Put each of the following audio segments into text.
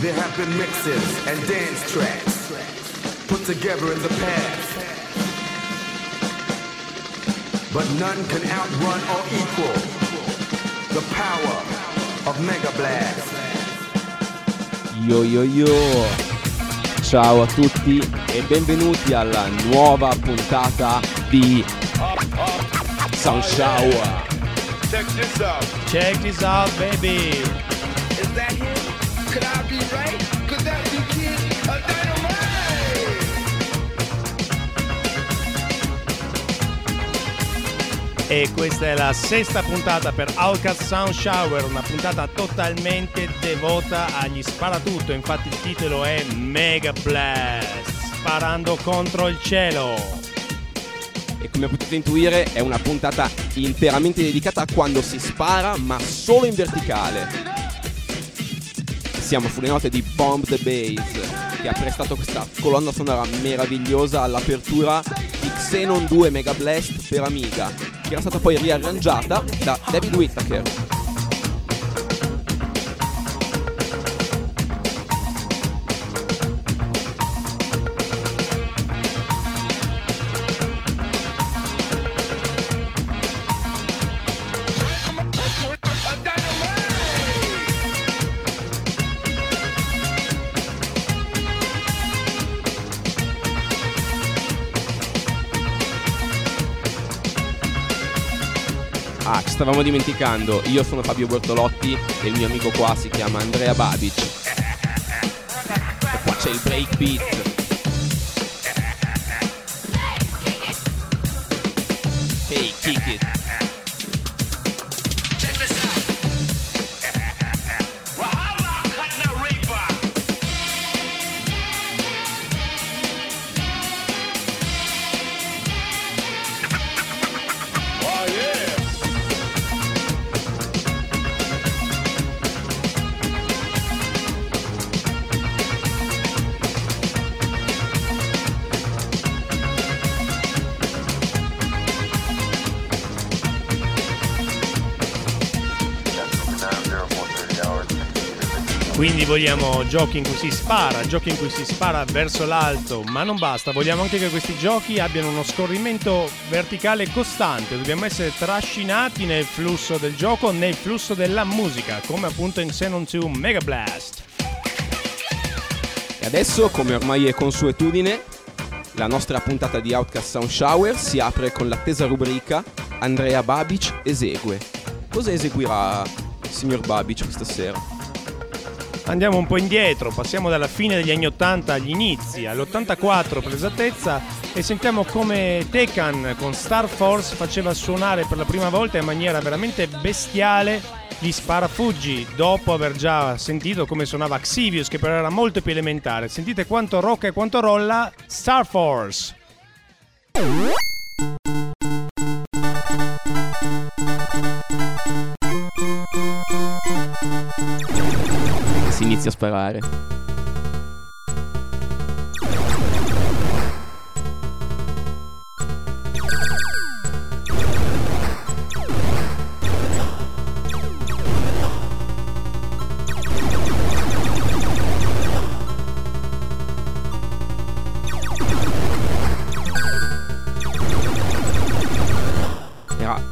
There have been mixes and dance tracks put together in the past. But none can outrun or equal the power of Mega Blast. Yo yo yo! Ciao a tutti e benvenuti alla nuova puntata di Sound Shower. Check this out. Check this out, baby. Is that him? Could I be right? Could that be Kid a Dynamite? E questa è la sesta puntata per Outcast Sound Shower, una puntata totalmente devota agli sparatutto, infatti il titolo è Mega Blast, sparando contro il cielo. E come potete intuire è una puntata interamente dedicata a quando si spara ma solo in verticale. Siamo sulle note di Bomb the Bass che ha prestato questa colonna sonora meravigliosa all'apertura di Xenon 2 Mega Blast per Amiga che era stata poi riarrangiata da David Whittaker. Stavamo dimenticando, io sono Fabio Bortolotti e il mio amico qua si chiama Andrea Babic. E qua c'è il breakbeat. Hey, kick it. Vogliamo giochi in cui si spara, giochi in cui si spara verso l'alto, ma non basta, vogliamo anche che questi giochi abbiano uno scorrimento verticale costante, dobbiamo essere trascinati nel flusso del gioco, nel flusso della musica, come appunto in Xenon 2 Mega Blast. E adesso, come ormai è consuetudine, la nostra puntata di Outcast Sound Shower si apre con l'attesa rubrica Andrea Babic esegue. Cosa eseguirà il signor Babic questa sera? Andiamo un po' indietro, passiamo dalla fine degli anni 80 agli inizi, all'84 per esattezza, e sentiamo come Tekan con Star Force faceva suonare per la prima volta in maniera veramente bestiale gli sparafuggi, dopo aver già sentito come suonava Xivius, che però era molto più elementare. Sentite quanto rocca e quanto rolla Star Force. Si inizia a sparare.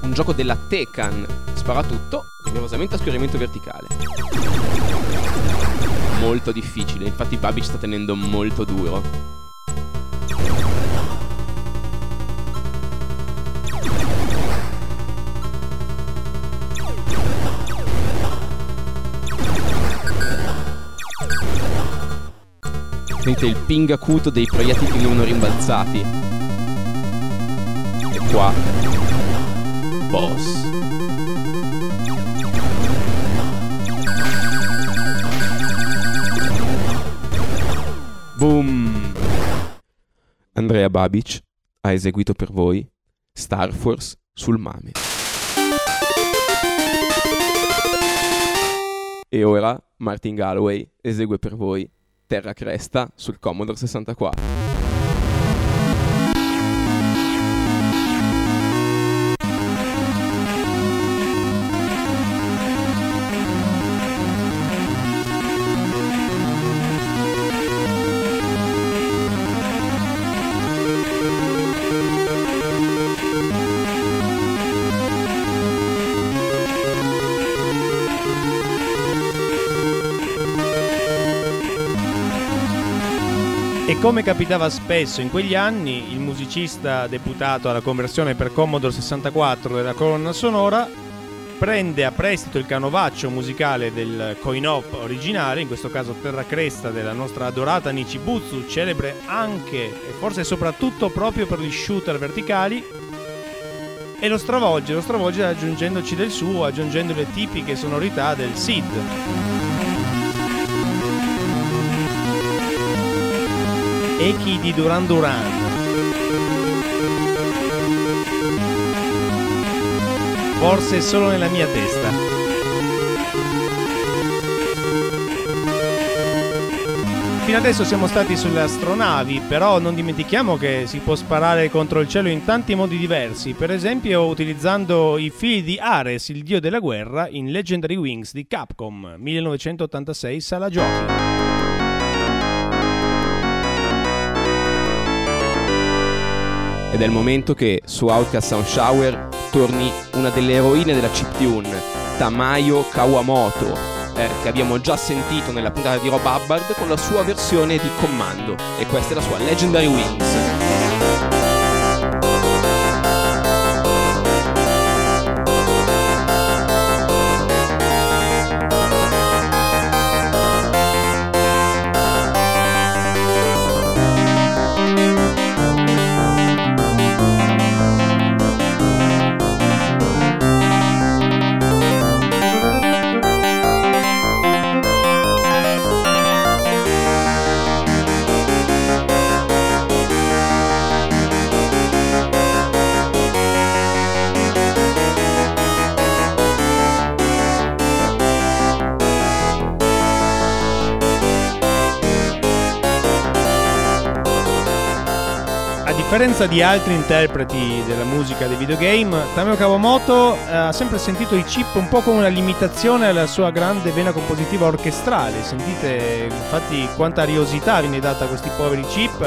Un gioco della Tecan, spara tutto, rigorosamente a scorrimento verticale. Molto difficile, infatti Babic sta tenendo molto duro. Sentite il ping acuto dei proiettili che vengono rimbalzati. E qua. Boss. Boom! Andrea Babic ha eseguito per voi Star Force sul Mame. E ora Martin Galloway esegue per voi Terra Cresta sul Commodore 64. Come capitava spesso in quegli anni, il musicista deputato alla conversione per Commodore 64 della colonna sonora prende a prestito il canovaccio musicale del coin-op originale, in questo caso Terra Cresta della nostra adorata Nichibutsu, celebre anche e forse soprattutto proprio per gli shooter verticali, e lo stravolge, lo stravolge aggiungendoci del suo, aggiungendo le tipiche sonorità del SID. Echi di Duran Duran. Forse solo nella mia testa. Fino adesso siamo stati sulle astronavi, però non dimentichiamo che si può sparare contro il cielo in tanti modi diversi, per esempio utilizzando i fili di Ares, il dio della guerra, in Legendary Wings di Capcom, 1986 sala giochi. Ed è il momento che su Outcast Sound Shower torni una delle eroine della chiptune, Tamayo Kawamoto, eh, che abbiamo già sentito nella puntata di Rob Hubbard con la sua versione di Commando e questa è la sua Legendary Wings. Differenza di altri interpreti della musica dei videogame, Tameo Kawamoto eh, ha sempre sentito i chip un po' come una limitazione alla sua grande vena compositiva orchestrale. Sentite infatti quanta ariosità viene data a questi poveri chip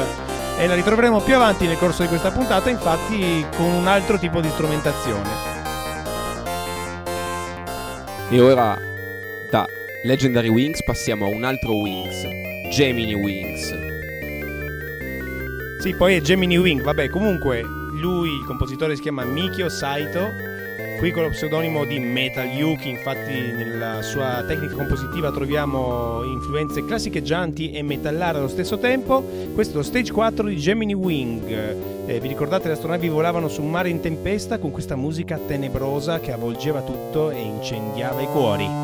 e la ritroveremo più avanti nel corso di questa puntata, infatti con un altro tipo di strumentazione. E ora da Legendary Wings passiamo a un altro Wings, Gemini Wings. Sì, poi è Gemini Wing, vabbè, comunque lui, il compositore si chiama Mikio Saito, qui con lo pseudonimo di Metal Yuki, infatti nella sua tecnica compositiva troviamo influenze classicheggianti e metallare allo stesso tempo. Questo è lo stage 4 di Gemini Wing. Eh, vi ricordate le astronavi volavano su un mare in tempesta con questa musica tenebrosa che avvolgeva tutto e incendiava i cuori.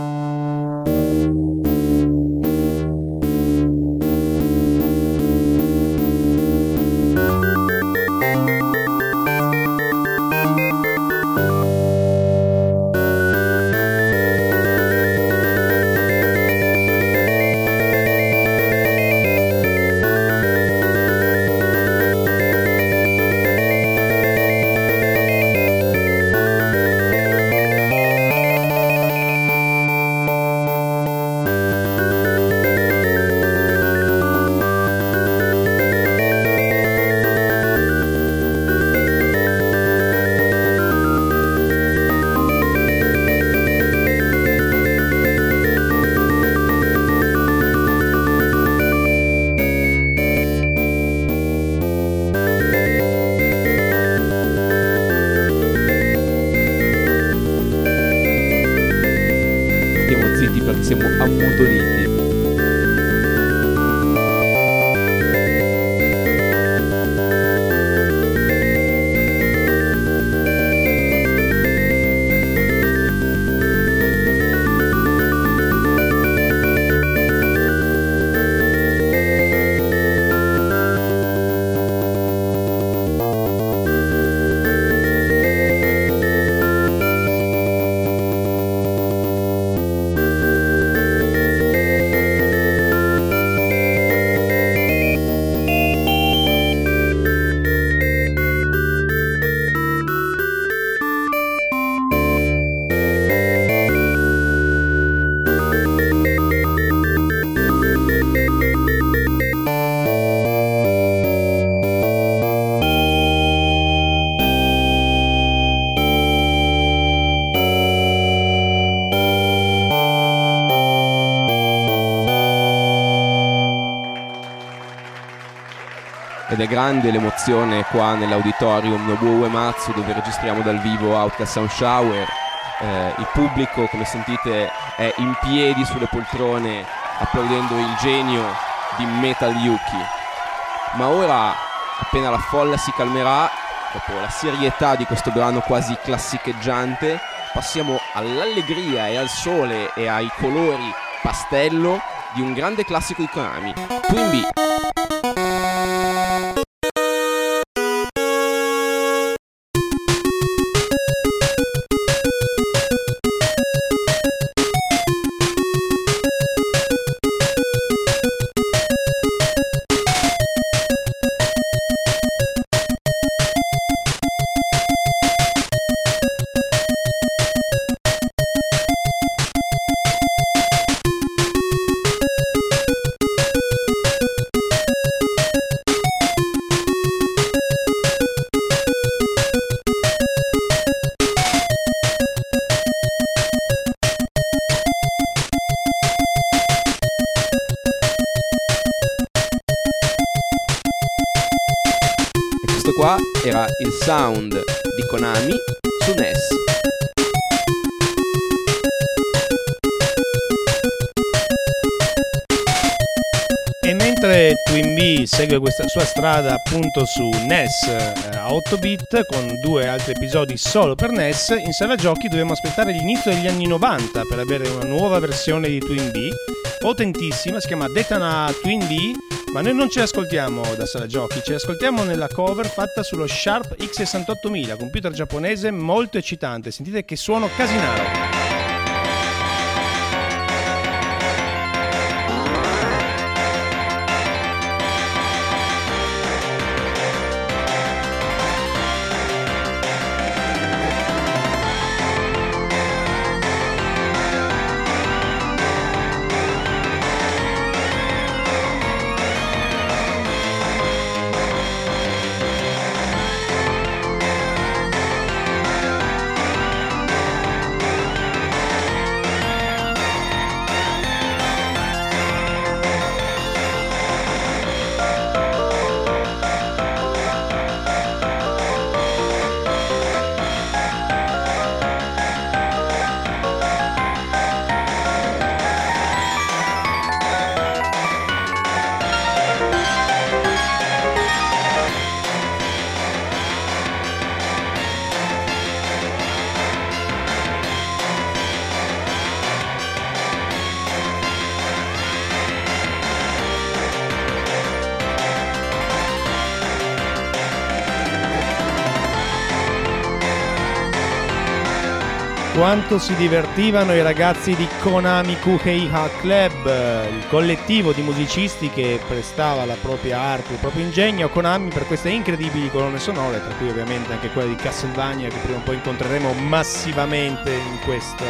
Ed è grande l'emozione qua nell'auditorium Nobuo Uematsu dove registriamo dal vivo Outcast Sound Shower. Eh, il pubblico, come sentite, è in piedi sulle poltrone applaudendo il genio di Metal Yuki. Ma ora, appena la folla si calmerà, dopo la serietà di questo brano quasi classicheggiante, passiamo all'allegria e al sole e ai colori pastello di un grande classico di Konami, Twin B. qua era il sound di Konami su NES. E mentre Twin B segue questa sua strada appunto su NES eh, a 8 bit con due altri episodi solo per NES, in sala giochi dobbiamo aspettare l'inizio degli anni 90 per avere una nuova versione di Twin B, potentissima, si chiama Detana Twin B, ma noi non ce l'ascoltiamo da sala giochi, ce l'ascoltiamo nella cover fatta sullo Sharp X68000, computer giapponese molto eccitante, sentite che suono casinaro. Quanto si divertivano i ragazzi di Konami Kuheiha Club, il collettivo di musicisti che prestava la propria arte, il proprio ingegno a Konami per queste incredibili colonne sonore, tra cui ovviamente anche quella di Castlevania che prima o poi incontreremo massivamente in questo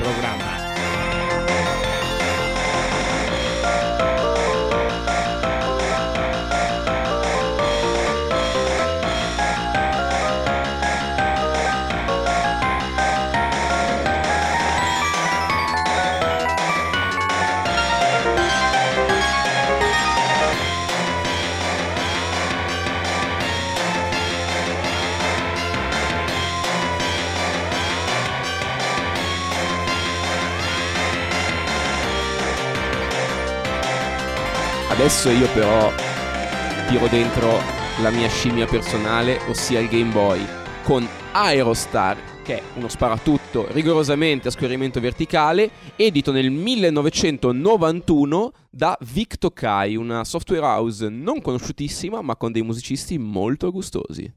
programma. Adesso io però tiro dentro la mia scimmia personale, ossia il Game Boy, con Aerostar, che è uno sparatutto rigorosamente a scorrimento verticale, edito nel 1991 da Vic Tokai, una software house non conosciutissima ma con dei musicisti molto gustosi.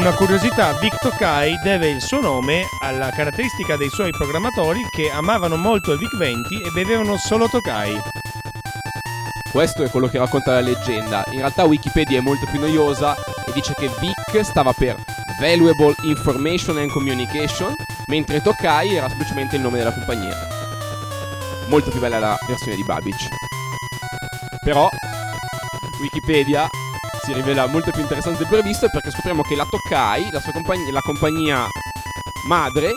Una curiosità, Vic Tokai deve il suo nome alla caratteristica dei suoi programmatori che amavano molto il Vic 20 e bevevano solo Tokai. Questo è quello che racconta la leggenda. In realtà Wikipedia è molto più noiosa e dice che VIC stava per Valuable Information and Communication, mentre Tokai era semplicemente il nome della compagnia. Molto più bella la versione di Babbage. Però Wikipedia si rivela molto più interessante del previsto perché scopriamo che la Tokai, la, sua compagnia, la compagnia madre,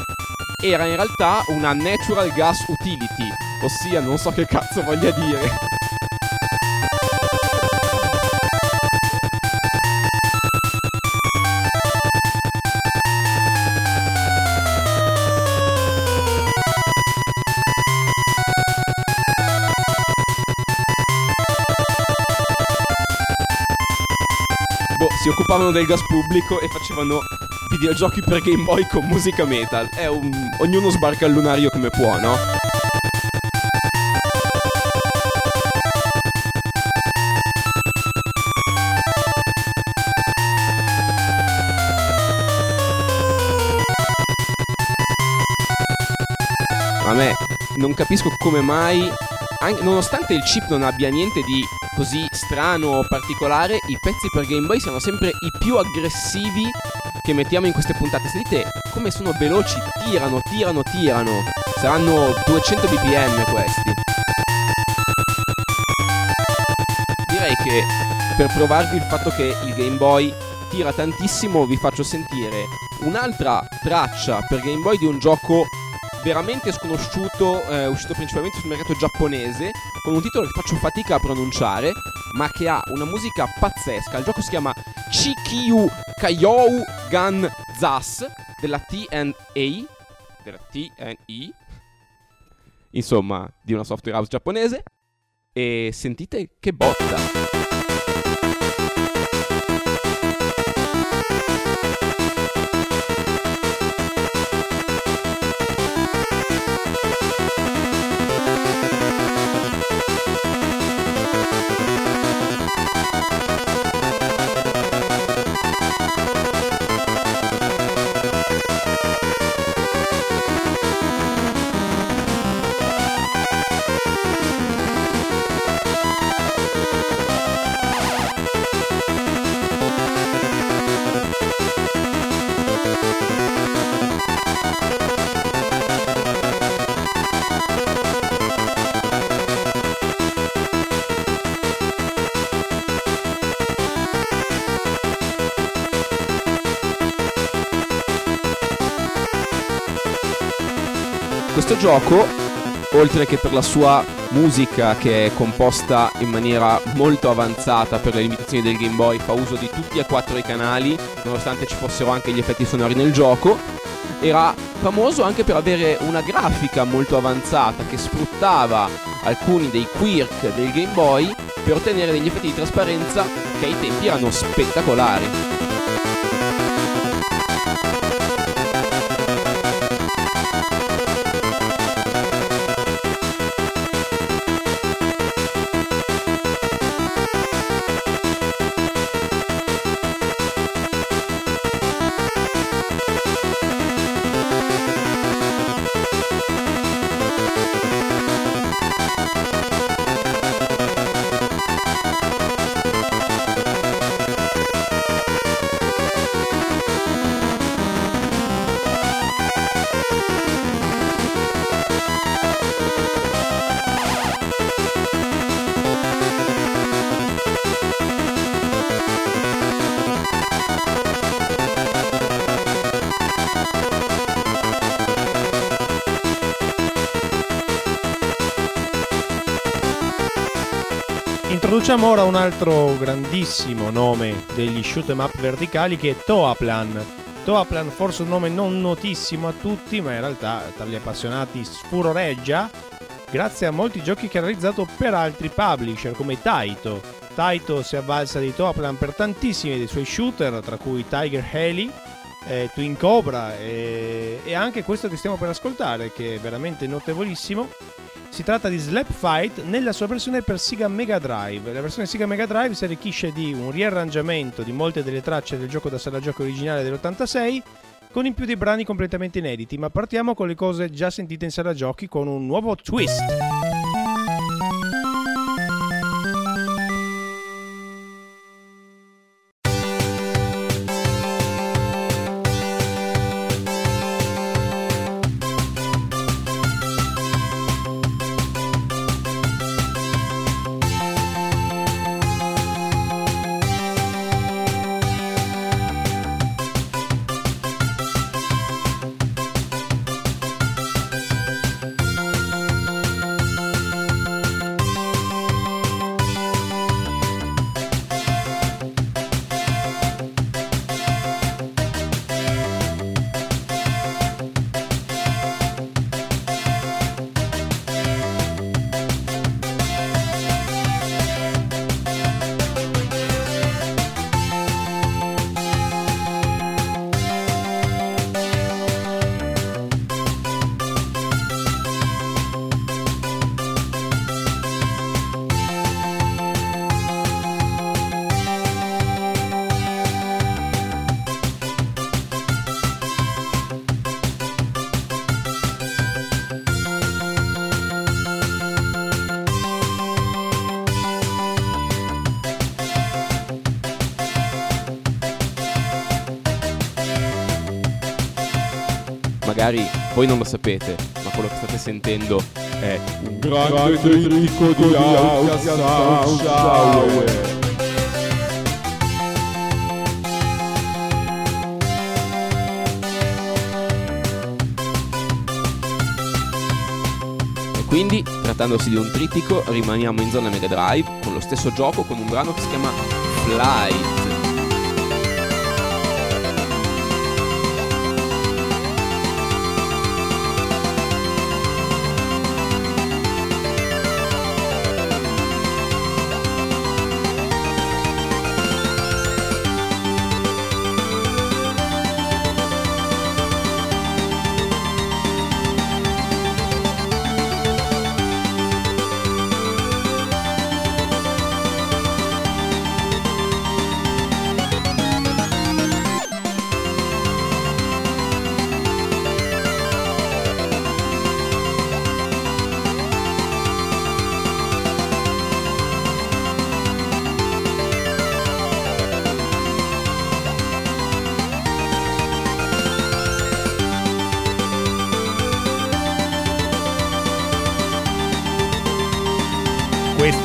era in realtà una Natural Gas Utility, ossia non so che cazzo voglia dire. Si occupavano del gas pubblico e facevano videogiochi per Game Boy con musica metal. È un... ognuno sbarca al lunario come può, no? A me non capisco come mai, an- nonostante il chip non abbia niente di così strano o particolare, i pezzi per Game Boy siano sempre i più aggressivi che mettiamo in queste puntate. Sentite come sono veloci, tirano, tirano, tirano. Saranno 200 bpm questi. Direi che per provarvi il fatto che il Game Boy tira tantissimo vi faccio sentire un'altra traccia per Game Boy di un gioco veramente sconosciuto, eh, uscito principalmente sul mercato giapponese, con un titolo che faccio fatica a pronunciare, ma che ha una musica pazzesca. Il gioco si chiama Chikyu Kayou Gan Zas della TNA, della TNE, insomma, di una software house giapponese. E sentite che botta! Gioco, oltre che per la sua musica che è composta in maniera molto avanzata per le limitazioni del Game Boy, fa uso di tutti e quattro i canali, nonostante ci fossero anche gli effetti sonori nel gioco, era famoso anche per avere una grafica molto avanzata che sfruttava alcuni dei quirk del Game Boy per ottenere degli effetti di trasparenza che ai tempi erano spettacolari. Introduciamo ora un altro grandissimo nome degli shoot 'em up verticali che è Toaplan. Toaplan forse un nome non notissimo a tutti, ma in realtà tra gli appassionati sfuroreggia grazie a molti giochi che ha realizzato per altri publisher come Taito. Taito si avvalsa di Toaplan per tantissimi dei suoi shooter, tra cui Tiger Haley, eh, Twin Cobra e, e anche questo che stiamo per ascoltare, che è veramente notevolissimo. Si tratta di Slap Fight nella sua versione per Sega Mega Drive. La versione Sega Mega Drive si arricchisce di un riarrangiamento di molte delle tracce del gioco da sala gioco originale dell'86 con in più dei brani completamente inediti, ma partiamo con le cose già sentite in sala giochi con un nuovo twist. Magari voi non lo sapete, ma quello che state sentendo è un grande trittico di Outcast. E quindi, trattandosi di un trittico, rimaniamo in zona Mega Drive con lo stesso gioco con un brano che si chiama Flight.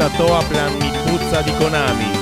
Questa Toaplan mi puzza di Konami.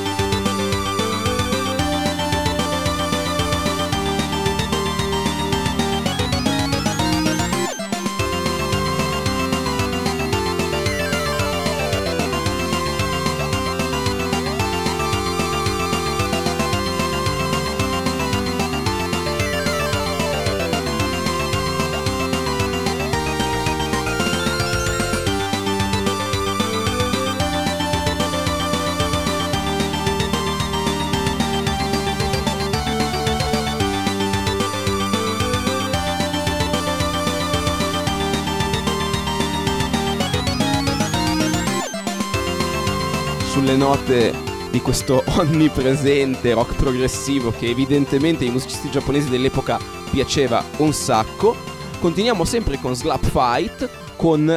Note di questo onnipresente rock progressivo che evidentemente ai musicisti giapponesi dell'epoca piaceva un sacco. Continuiamo sempre con Slap Fight con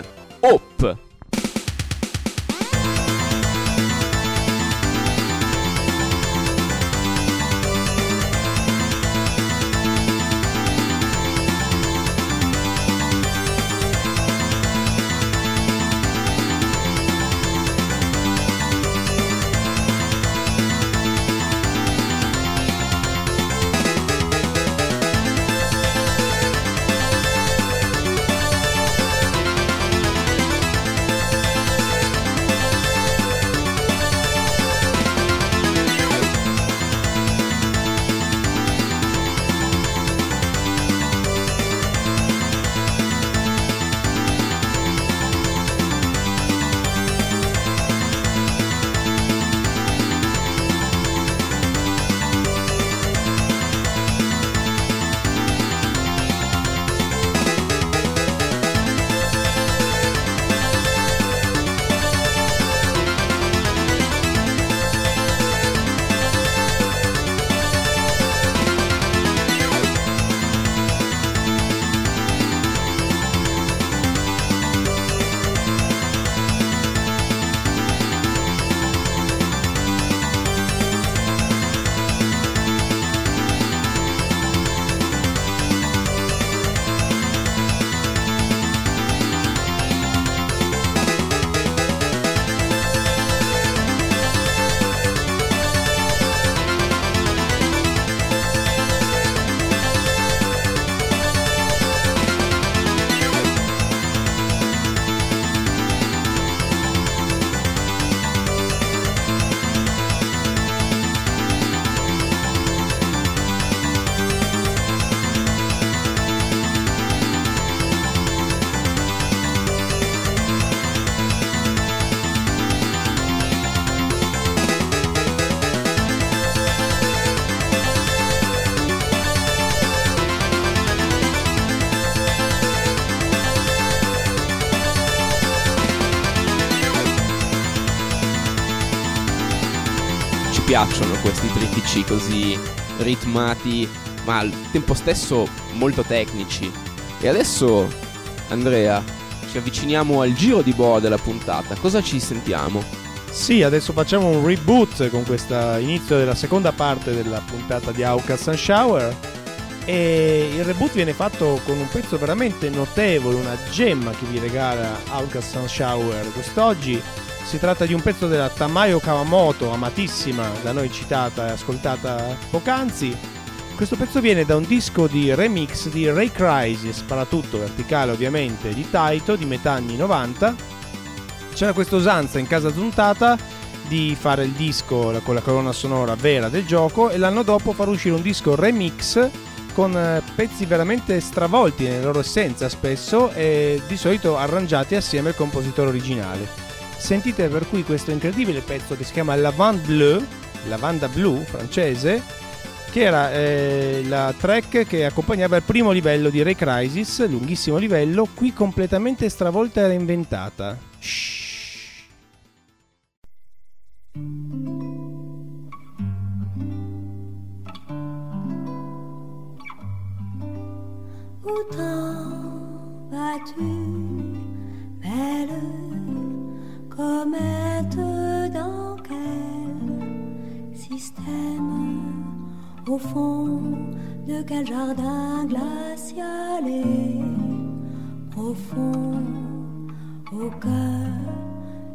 piacciono questi trittici così ritmati, ma al tempo stesso molto tecnici. E adesso, Andrea, ci avviciniamo al giro di boa della puntata. Cosa ci sentiamo? Sì, adesso facciamo un reboot con questo inizio della seconda parte della puntata di Outcast and Shower. E il reboot viene fatto con un pezzo veramente notevole, una gemma che vi regala Outcast and Shower quest'oggi. Si tratta di un pezzo della Tamayo Kawamoto, amatissima, da noi citata e ascoltata poc'anzi. Questo pezzo viene da un disco di remix di Ray Crisis, sparatutto verticale ovviamente, di Taito di metà anni 90. C'era questa usanza in casa Zuntata di fare il disco con la colonna sonora vera del gioco e l'anno dopo far uscire un disco remix con eh, pezzi veramente stravolti nella loro essenza spesso e di solito arrangiati assieme al compositore originale. Sentite per cui questo incredibile pezzo che si chiama Lavande Bleu, Lavanda Blu francese, che era eh, la track che accompagnava il primo livello di Ray Crisis, lunghissimo livello, qui completamente stravolta e reinventata. Belle comète dans quel système Au fond de quel jardin glacial et profond Au cœur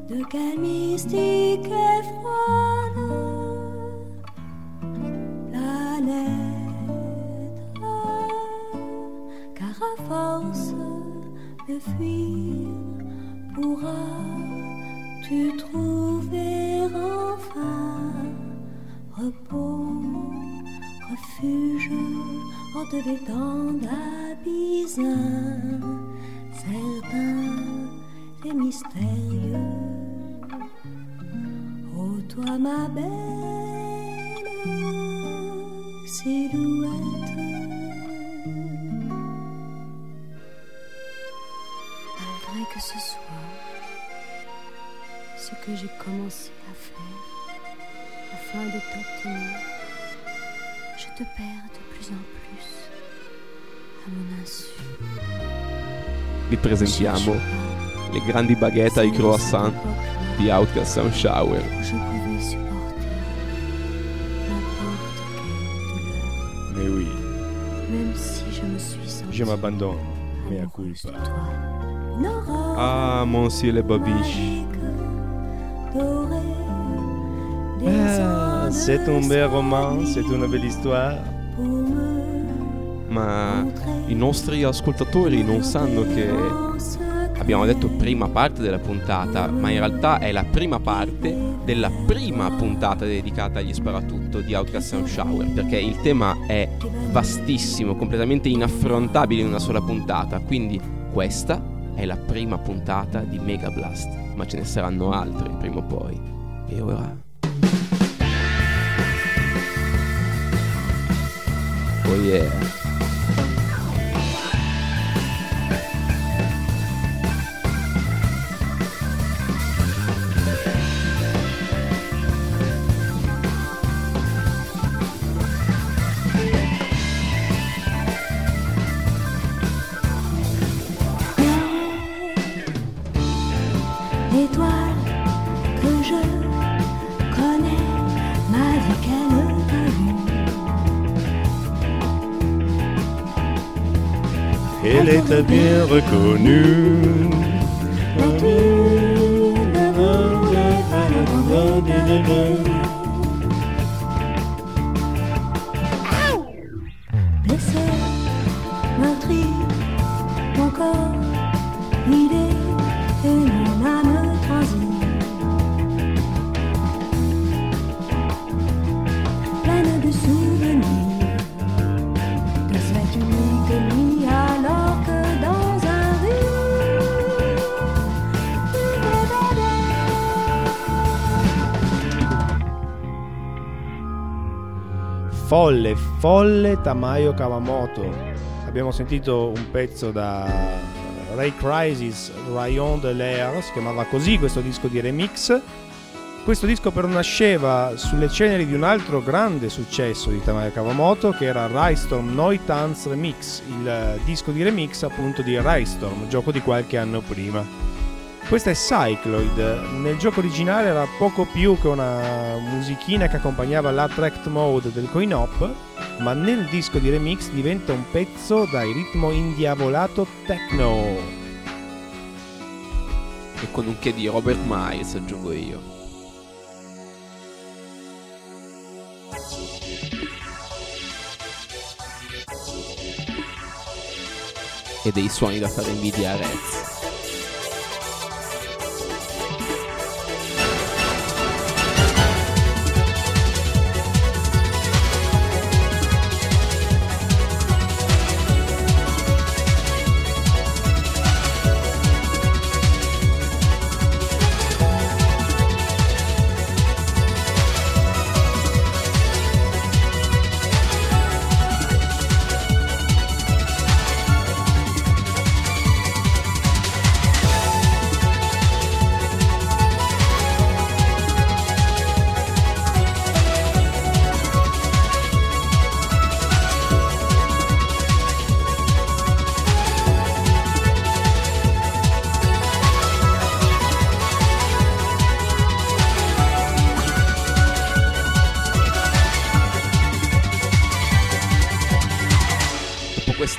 de quel mystique et froide planète car à force de fuir pourras-tu trouver enfin repos, refuge en te vêtant d'habits certains et mystérieux. Oh toi ma belle silhouette. Que j'ai commencé à faire afin de t'obtenir, je te perds de plus en plus à mon insu. Vi presentiamo le grandi baguette ai croissant. di Outcast Shower. Je pouvais supporter n'importe quelle Mais oui, douleur, même si je me suis sentie je m'abandonne, amoureuse de culpa. Ah, monsieur le babiche. Ah, c'est un bel roman, c'est histoire. pour me Ma i nostri ascoltatori non sanno che abbiamo detto prima parte della puntata, ma in realtà è la prima parte della prima puntata dedicata agli sparatutto di Outcast Sound Shower, perché il tema è vastissimo, completamente inaffrontabile in una sola puntata, quindi questa è la prima puntata di Mega Blast, ma ce ne saranno altre prima o poi. E ora Yeah. bien reconnu. Folle, folle Tamayo Kawamoto. Abbiamo sentito un pezzo da Ray Crisis, Rayon de l'air, si chiamava così questo disco di remix. Questo disco però nasceva sulle ceneri di un altro grande successo di Tamaya Kawamoto che era Rystorm Noitanz Remix, il disco di remix appunto di Rystorm, gioco di qualche anno prima. Questa è Cycloid, nel gioco originale era poco più che una musichina che accompagnava l'attract mode del coin op, ma nel disco di remix diventa un pezzo dai ritmo indiavolato techno. E con un che di Robert Miles aggiungo io. E dei suoni da fare invidia a Rez.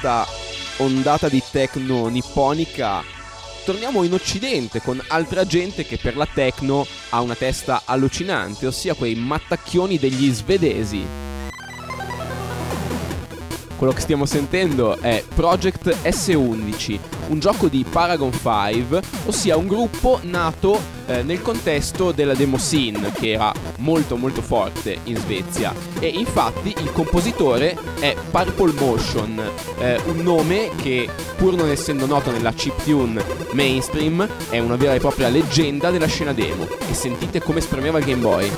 Questa ondata di techno nipponica, torniamo in occidente con altra gente che per la techno ha una testa allucinante, ossia quei mattacchioni degli svedesi. Quello che stiamo sentendo è Project S11, un gioco di Paragon 5, ossia un gruppo nato eh, nel contesto della demo scene, che era molto molto forte in Svezia. E infatti il compositore è Purple Motion, eh, un nome che pur non essendo noto nella chiptune mainstream è una vera e propria leggenda della scena demo. E sentite come spremeva il Game Boy.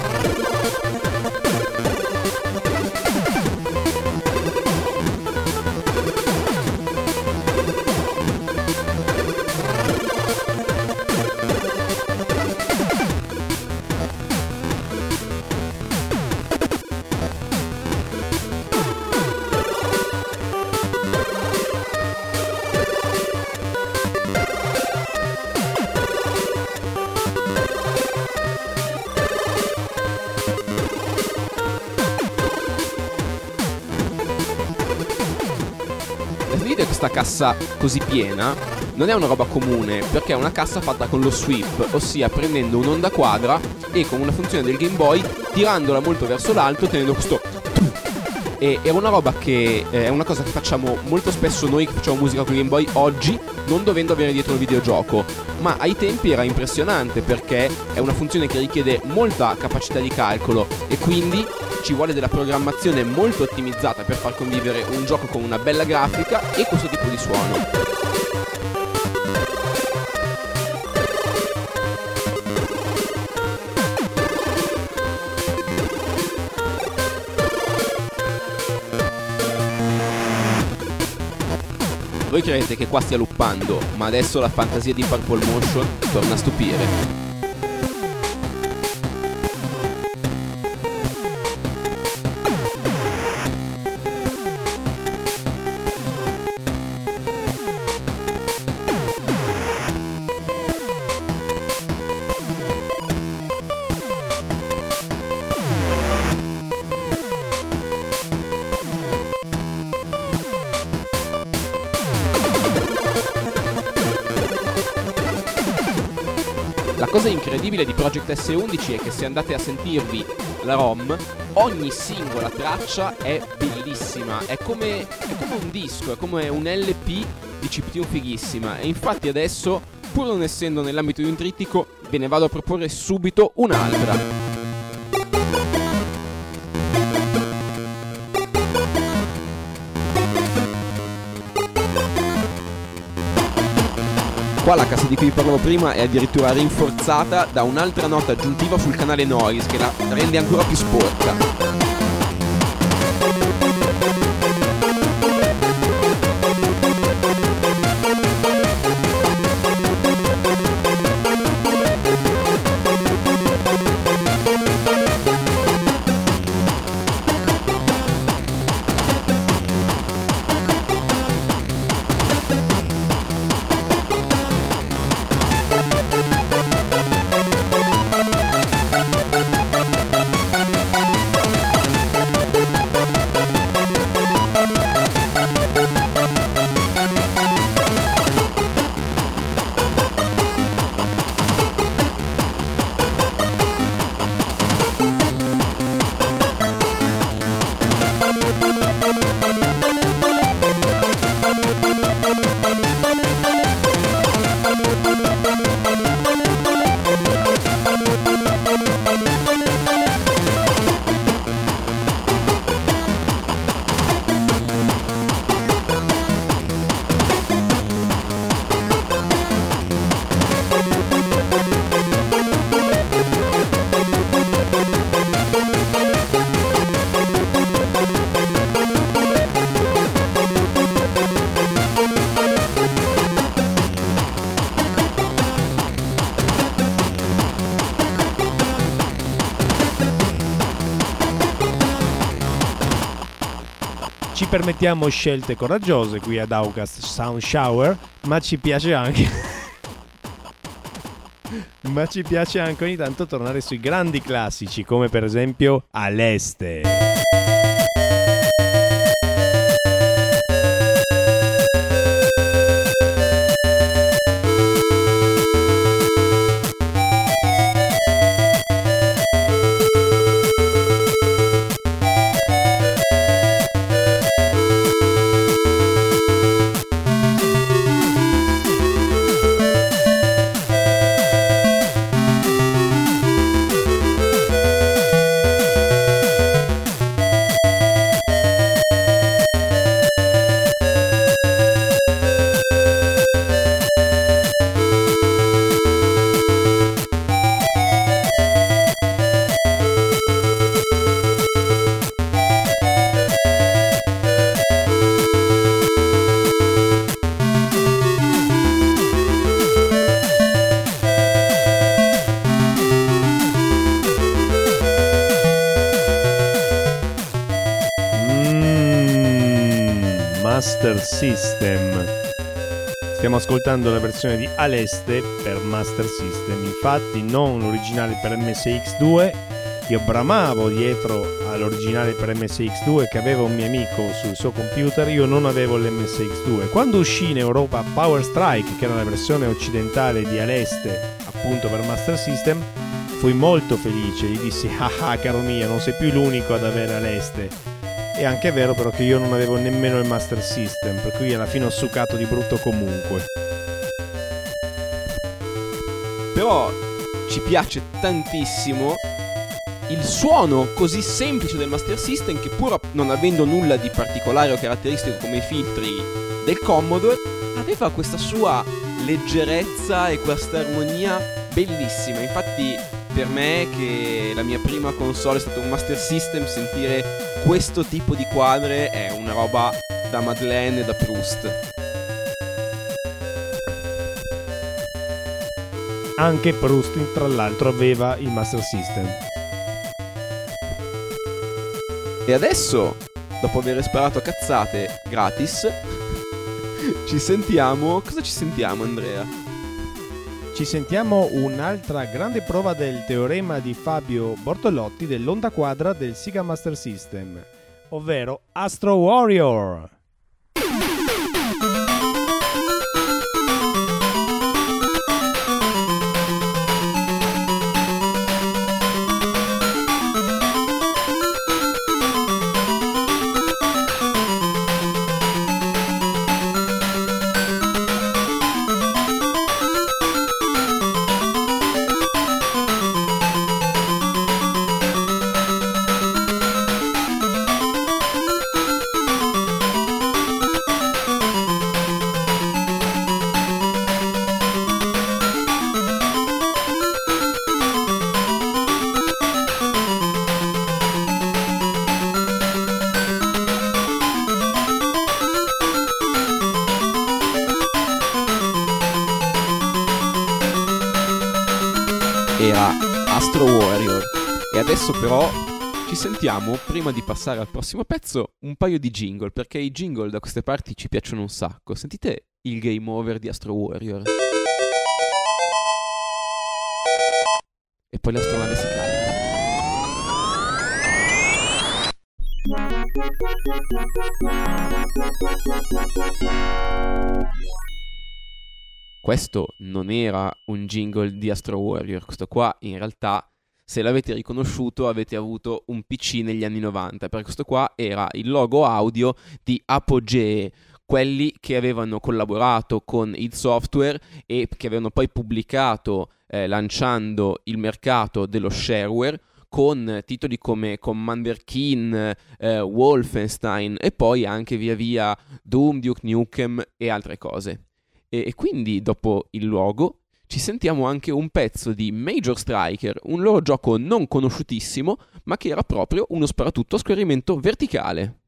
Cassa così piena? Non è una roba comune perché è una cassa fatta con lo sweep, ossia prendendo un'onda quadra e con una funzione del Game Boy tirandola molto verso l'alto tenendo questo e è una roba che eh, è una cosa che facciamo molto spesso noi che facciamo musica con Game Boy oggi non dovendo avere dietro il videogioco ma ai tempi era impressionante perché è una funzione che richiede molta capacità di calcolo e quindi ci vuole della programmazione molto ottimizzata per far convivere un gioco con una bella grafica e questo tipo di suono Voi credete che qua stia luppando, ma adesso la fantasia di Purple Motion torna a stupire. Incredibile di Project S11 è che se andate a sentirvi la ROM, ogni singola traccia è bellissima, è come, è come un disco, è come un LP di chiptune fighissima. E infatti adesso, pur non essendo nell'ambito di un trittico, ve ne vado a proporre subito un'altra. Qua la cassa di cui vi parlavo prima è addirittura rinforzata da un'altra nota aggiuntiva sul canale Noise che la rende ancora più sporca. Permettiamo scelte coraggiose qui ad Aucast Sound Shower, ma ci piace anche ma ci piace anche ogni tanto tornare sui grandi classici, come per esempio Aleste. System. Stiamo ascoltando la versione di Aleste per Master System, infatti non l'originale per MSX2. Io bramavo dietro all'originale per MSX2 che aveva un mio amico sul suo computer, io non avevo l'MSX2. Quando uscì in Europa Power Strike, che era la versione occidentale di Aleste, appunto per Master System, fui molto felice, gli dissi ah ah caro mio, non sei più l'unico ad avere Aleste. È anche vero però che io non avevo nemmeno il Master System, per cui alla fine ho succato di brutto comunque. Però ci piace tantissimo il suono così semplice del Master System che pur non avendo nulla di particolare o caratteristico come i filtri del Commodore, aveva questa sua leggerezza e questa armonia bellissima. Infatti per me che la mia prima console è stato un Master System, sentire questo tipo di quadre è una roba da Madeleine e da Proust. Anche Proust, tra l'altro, aveva il Master System. E adesso, dopo aver sparato a cazzate gratis, ci sentiamo. Cosa ci sentiamo, Andrea? Ci sentiamo un'altra grande prova del teorema di Fabio Bortolotti dell'onda quadra del Sega Master System, ovvero Astro Warrior. Ci sentiamo, prima di passare al prossimo pezzo, un paio di jingle, perché i jingle da queste parti ci piacciono un sacco. Sentite il game over di Astro Warrior. E poi l'astronave si carica. Questo non era un jingle di Astro Warrior, questo qua in realtà se l'avete riconosciuto avete avuto un PC negli anni 90, perché questo qua era il logo audio di Apogee, quelli che avevano collaborato con id Software e che avevano poi pubblicato eh, lanciando il mercato dello shareware con titoli come Commander Keen, eh, Wolfenstein e poi anche via via Doom, Duke Nukem e altre cose. E, e quindi dopo il logo ci sentiamo anche un pezzo di Major Striker, un loro gioco non conosciutissimo, ma che era proprio uno sparatutto a scorrimento verticale.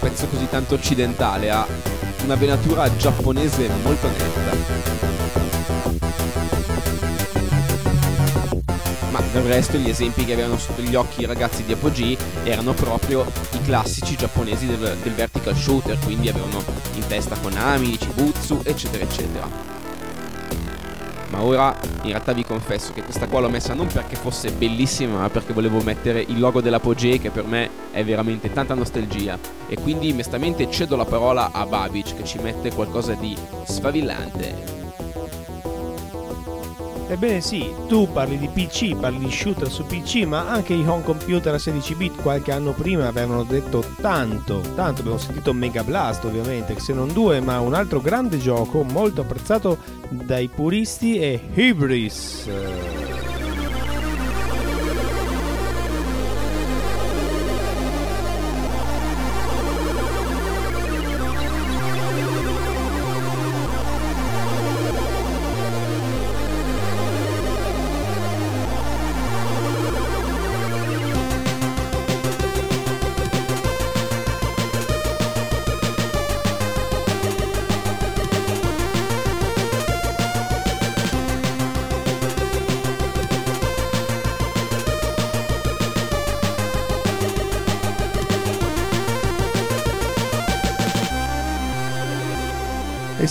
Pezzo così tanto occidentale, ha una venatura giapponese molto netta. Ma del resto gli esempi che avevano sotto gli occhi i ragazzi di Apogee erano proprio i classici giapponesi del, del vertical shooter, quindi avevano in testa Konami, Chibutsu, eccetera, eccetera ma ora in realtà vi confesso che questa qua l'ho messa non perché fosse bellissima, ma perché volevo mettere il logo dell'Apogee che per me è veramente tanta nostalgia e quindi mestamente cedo la parola a Babic che ci mette qualcosa di sfavillante. Ebbene sì, tu parli di PC, parli di shooter su PC, ma anche i home computer a 16 bit qualche anno prima avevano detto tanto, tanto, abbiamo sentito Mega Blast ovviamente, se non due, ma un altro grande gioco molto apprezzato dai puristi è Hybris.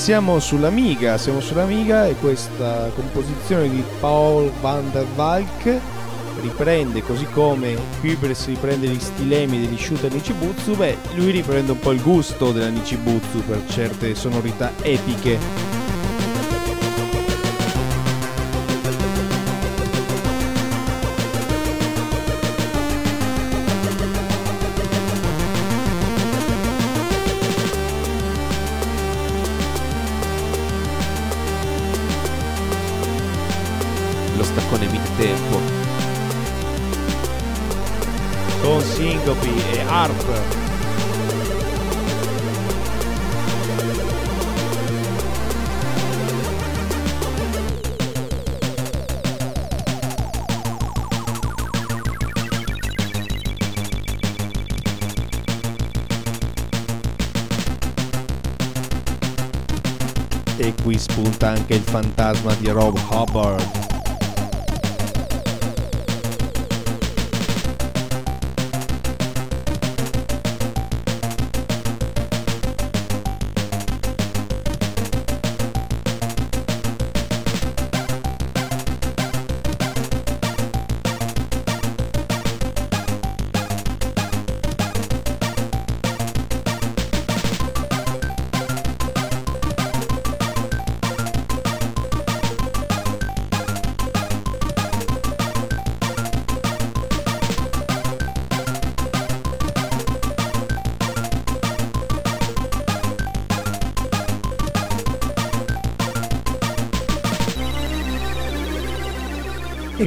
Siamo sull'Amiga, siamo sull'Amiga e questa composizione di Paul van der Valk riprende così come Hybris riprende gli stilemi degli shooter Nichibutsu, beh, lui riprende un po' il gusto della Nichibutsu per certe sonorità epiche. Il fantasma di Rob Hubbard.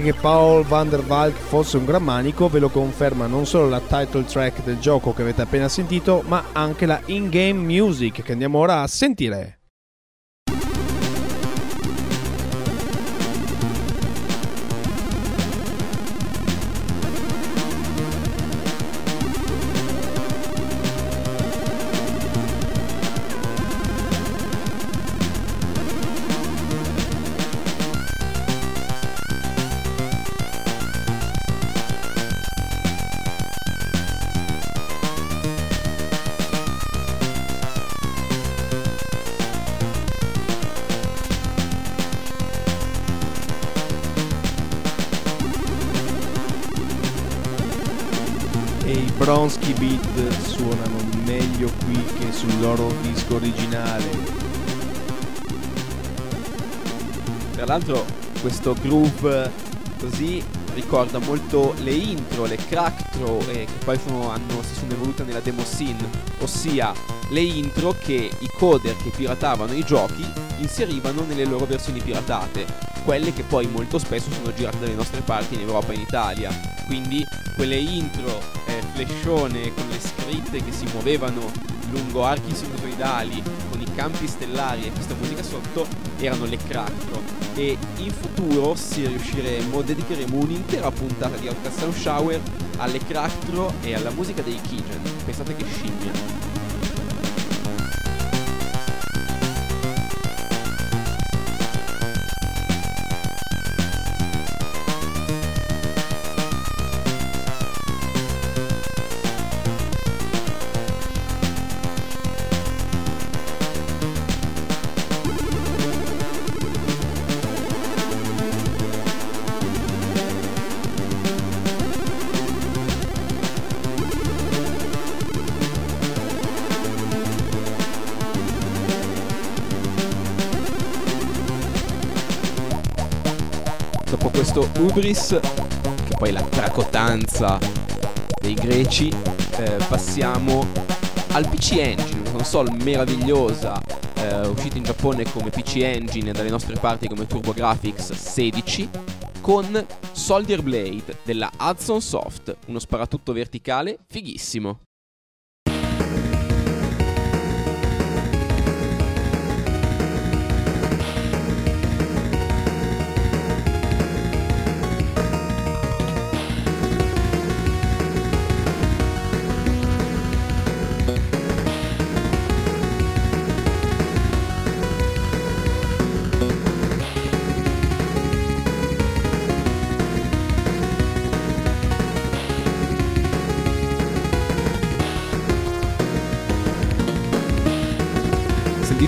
Che Paul van der Valk fosse un gran manico ve lo conferma non solo la title track del gioco che avete appena sentito, ma anche la in-game music che andiamo ora a sentire. Loro disco originale. Tra l'altro questo groove così ricorda molto le intro, le crack-throw eh, che poi sono, hanno, si sono evolute nella demo scene, ossia le intro che i coder che piratavano i giochi inserivano nelle loro versioni piratate, quelle che poi molto spesso sono girate dalle nostre parti in Europa e in Italia. Quindi quelle intro eh, flashone con le scritte che si muovevano lungo archi sinusoidali con i campi stellari e questa musica sotto erano le crack e in futuro se riusciremo dedicheremo un'intera puntata di Outcast Shower alle Cracktro e alla musica dei Kijan. Pensate che scimmia. Questo Ubris, che poi è la tracotanza dei greci, eh, passiamo al PC Engine, una console meravigliosa, eh, uscita in Giappone come PC Engine e dalle nostre parti come TurboGrafx 16, con Soldier Blade della Hudson Soft, uno sparatutto verticale fighissimo.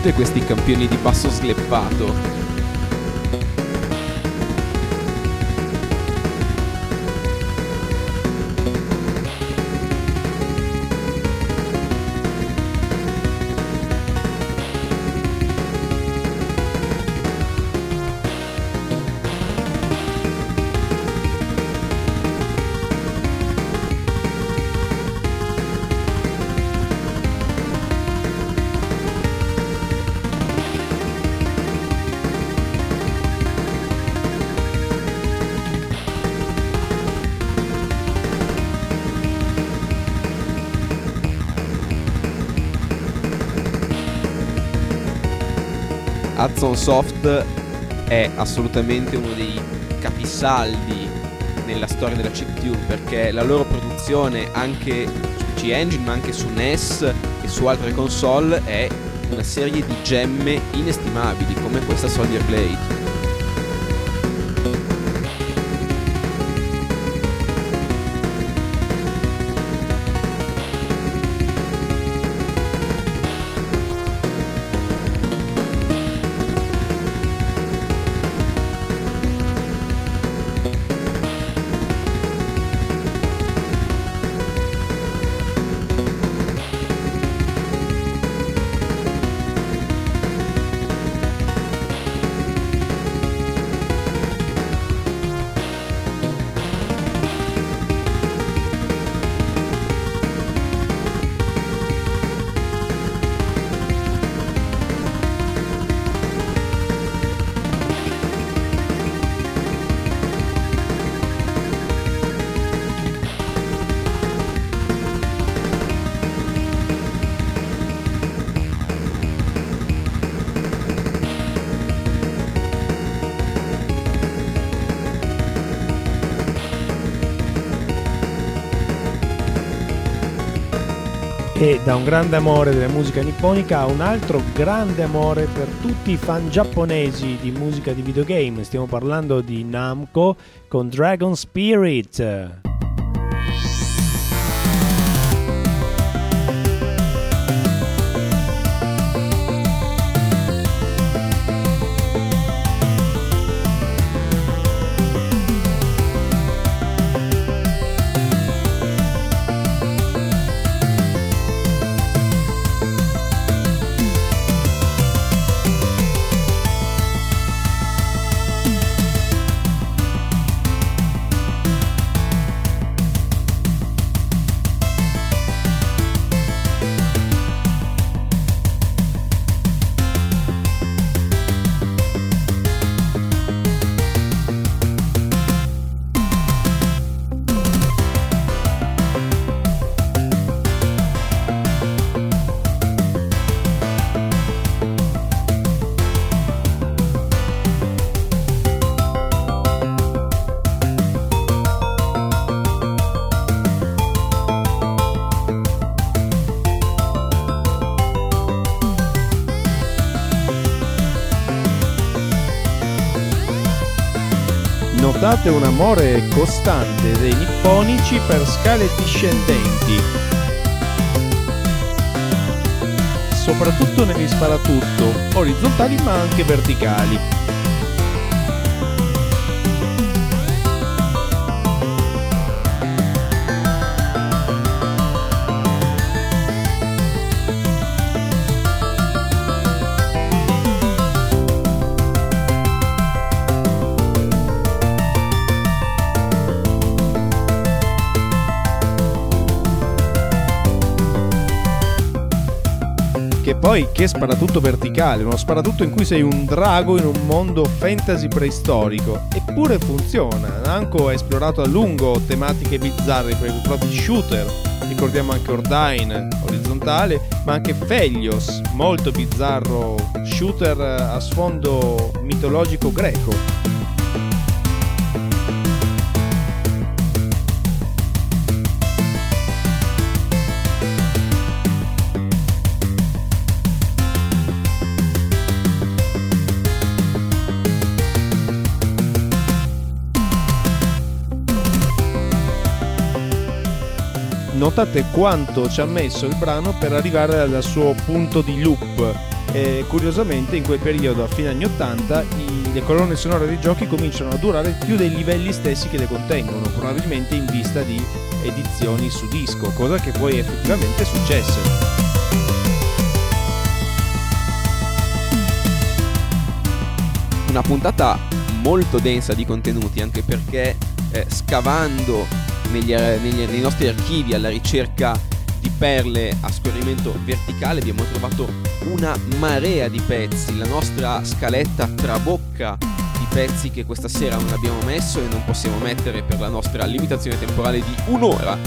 Sentite questi campioni di basso sleppato. Soft è assolutamente uno dei capisaldi nella storia della chiptune perché la loro produzione anche su PC Engine ma anche su NES e su altre console è una serie di gemme inestimabili come questa Soldier Blade. Da un grande amore della musica nipponica a un altro grande amore per tutti i fan giapponesi di musica di videogame. Stiamo parlando di Namco con Dragon Spirit. Costante dei nipponici per scale discendenti. Soprattutto negli sparatutto, orizzontali ma anche verticali. Che che sparatutto verticale, uno sparatutto in cui sei un drago in un mondo fantasy preistorico. Eppure funziona. Namco ha esplorato a lungo tematiche bizzarre per i propri shooter. Ricordiamo anche Ordain, orizzontale, ma anche Felios, molto bizzarro shooter a sfondo mitologico greco. Notate quanto ci ha messo il brano per arrivare al suo punto di loop. E curiosamente in quel periodo, a fine anni 80, i- le colonne sonore dei giochi cominciano a durare più dei livelli stessi che le contengono, probabilmente in vista di edizioni su disco, cosa che poi effettivamente è successa. Una puntata molto densa di contenuti, anche perché eh, scavando negli- negli- nei nostri archivi alla ricerca di perle a scorrimento verticale abbiamo trovato una marea di pezzi. La nostra scaletta trabocca di pezzi che questa sera non abbiamo messo e non possiamo mettere per la nostra limitazione temporale di un'ora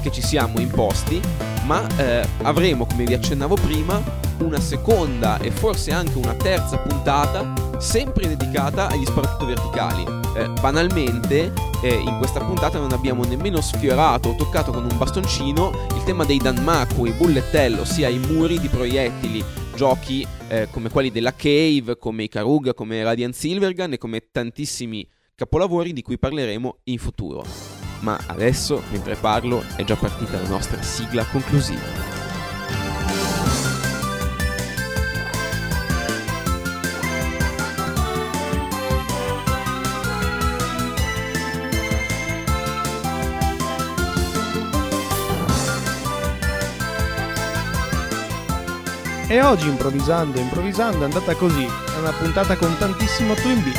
che ci siamo imposti, ma eh, avremo, come vi accennavo prima, una seconda e forse anche una terza puntata sempre dedicata agli sparatutto verticali. Eh, banalmente, eh, in questa puntata non abbiamo nemmeno sfiorato o toccato con un bastoncino il tema dei Danmaku, i bullet ossia i muri di proiettili, giochi eh, come quelli della Cave, come i Karuga, come Radiant Silvergun e come tantissimi capolavori di cui parleremo in futuro. Ma adesso, mentre parlo, è già partita la nostra sigla conclusiva. E oggi improvvisando, improvvisando è andata così. È una puntata con tantissimo Twin B.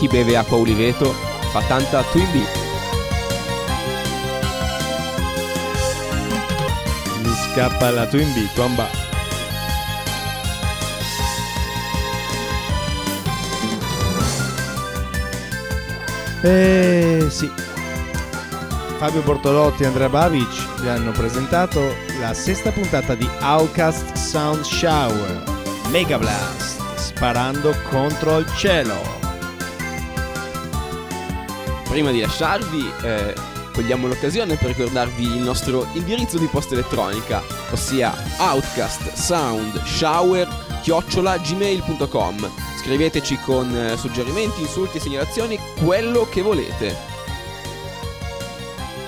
Chi beve acqua uliveto fa tanta Twin B. Mi scappa la Twin B, Twamba. Eh sì. Fabio Bortolotti e Andrea Babic vi hanno presentato la sesta puntata di Outcast Sound Shower Mega Blast sparando contro il cielo. Prima di lasciarvi, eh, cogliamo l'occasione per ricordarvi il nostro indirizzo di posta elettronica, ossia outcastsoundshower-gmail.com. Scriveteci con eh, suggerimenti, insulti, segnalazioni, quello che volete.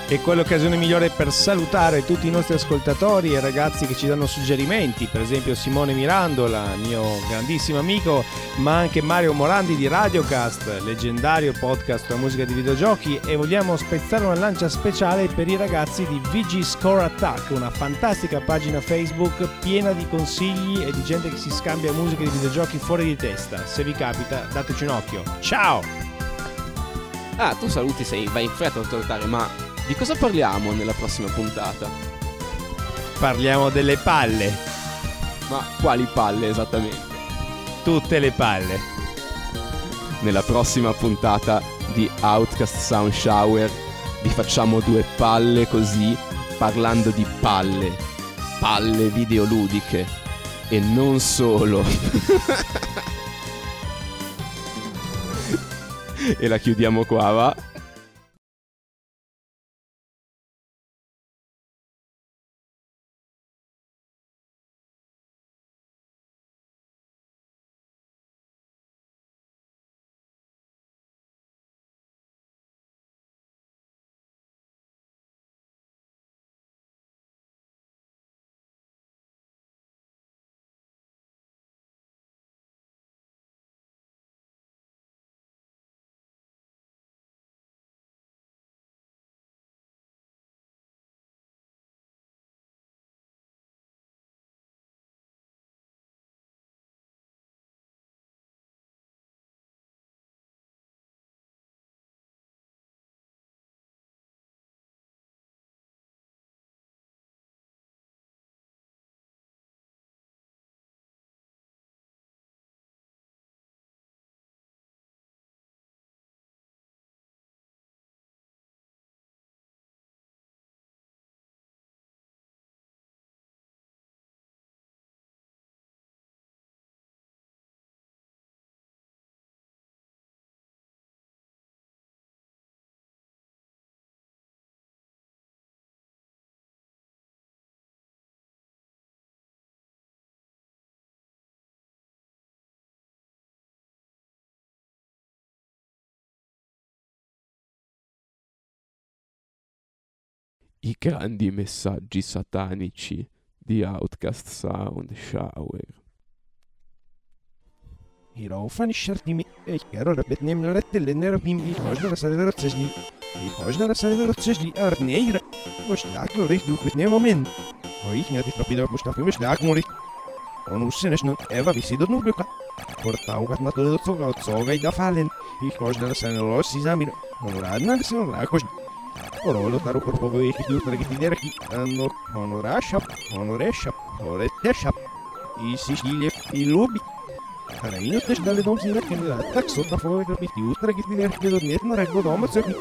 E qual è l'occasione migliore per salutare tutti i nostri ascoltatori e ragazzi che ci danno suggerimenti, per esempio Simone Mirandola, mio grandissimo amico, ma anche Mario Morandi di Radiocast, leggendario podcast sulla musica di videogiochi e vogliamo spezzare una lancia speciale per i ragazzi di VG Score Attack, una fantastica pagina Facebook piena di consigli e di gente che si scambia musica di videogiochi fuori di testa. Se vi capita, dateci un occhio. Ciao! Ah, tu saluti, sei, vai in fretta a salutare, ma di cosa parliamo nella prossima puntata? Parliamo delle palle, Ma quali palle esattamente? tutte le palle. Nella prossima puntata di Outcast Sound Shower vi facciamo due palle così parlando di palle, palle videoludiche e non solo. e la chiudiamo qua, va? I għandi messaġġi sataniċi di outcast sound shower. Iro fan xartni mi eċero rabet nem l-ret l-nera bim iħoġna la salera t-seġli. Iħoġna la salera t-seġli arni ejra. Mux laq l-rik duk bitne moment. Ojik njati trapida mux taqi mux laq murik. On ussinex nun eva visidod nubuka. Portaw għat natu l-dotzoga u t-soga da falen. Iħoġna la salera t-seġli arni ejra. Muradna la salera t-seġli Королю на руку рухових дюстрагінерки, но онораша, онореша, ореша, і сіжілє, і любі. Хараїну теж дали дом зіна кандидат, так сотна фовер піхті устрагінерки, додметно рекло дома цьохі.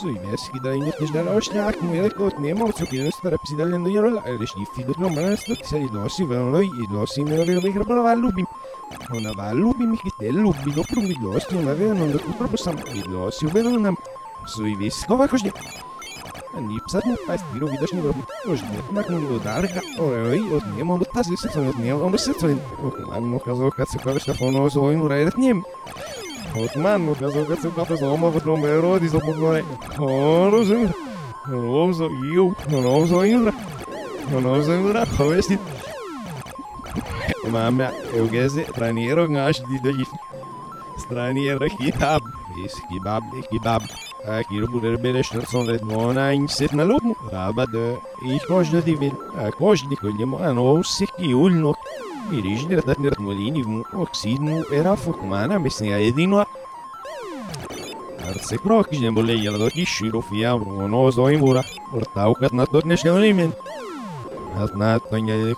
Суймески да имат нужда на още ак, но елеко отнема от сутина стара псидале на ярола, решни фидот на мръсна, се и носи вълно и носи мерове на игра права любим. Онава любим и хите любим, но провидости, онаве, но да кутропосам, и носи уверена нам. Suivis. Nové kožně. Jako Ani psadně a stíru výdašní vrhu. Kožně. Naknul do dárka. Orejoj, od něm on dotazy se jsem od něm. On by se co jen. Ochman ukázal, kad se klavíš na fonou svojím rajet ním. Ochman ukázal, kad se klavíš na v tom erodi zapomněli. O, rozumím. Rovzo, jiu, rovzo, jindra. Rovzo, jindra, pověstit. Máme eugezy, praníro, náš dídojí. Straně rechytám. Jsi chybám, chybám. Ek hier moet er binne staan sonder dit maar nein sit na loop. Maar de ik hoor net die wil. Ek hoor nie kon jy maar nou sik die ul nog. Hier is net dat net molini oksid nu era fok mana mesne jedino. Арце крок не боле я до киширов я но зоим бура. Ортау кат на тот не шелимен. От на то не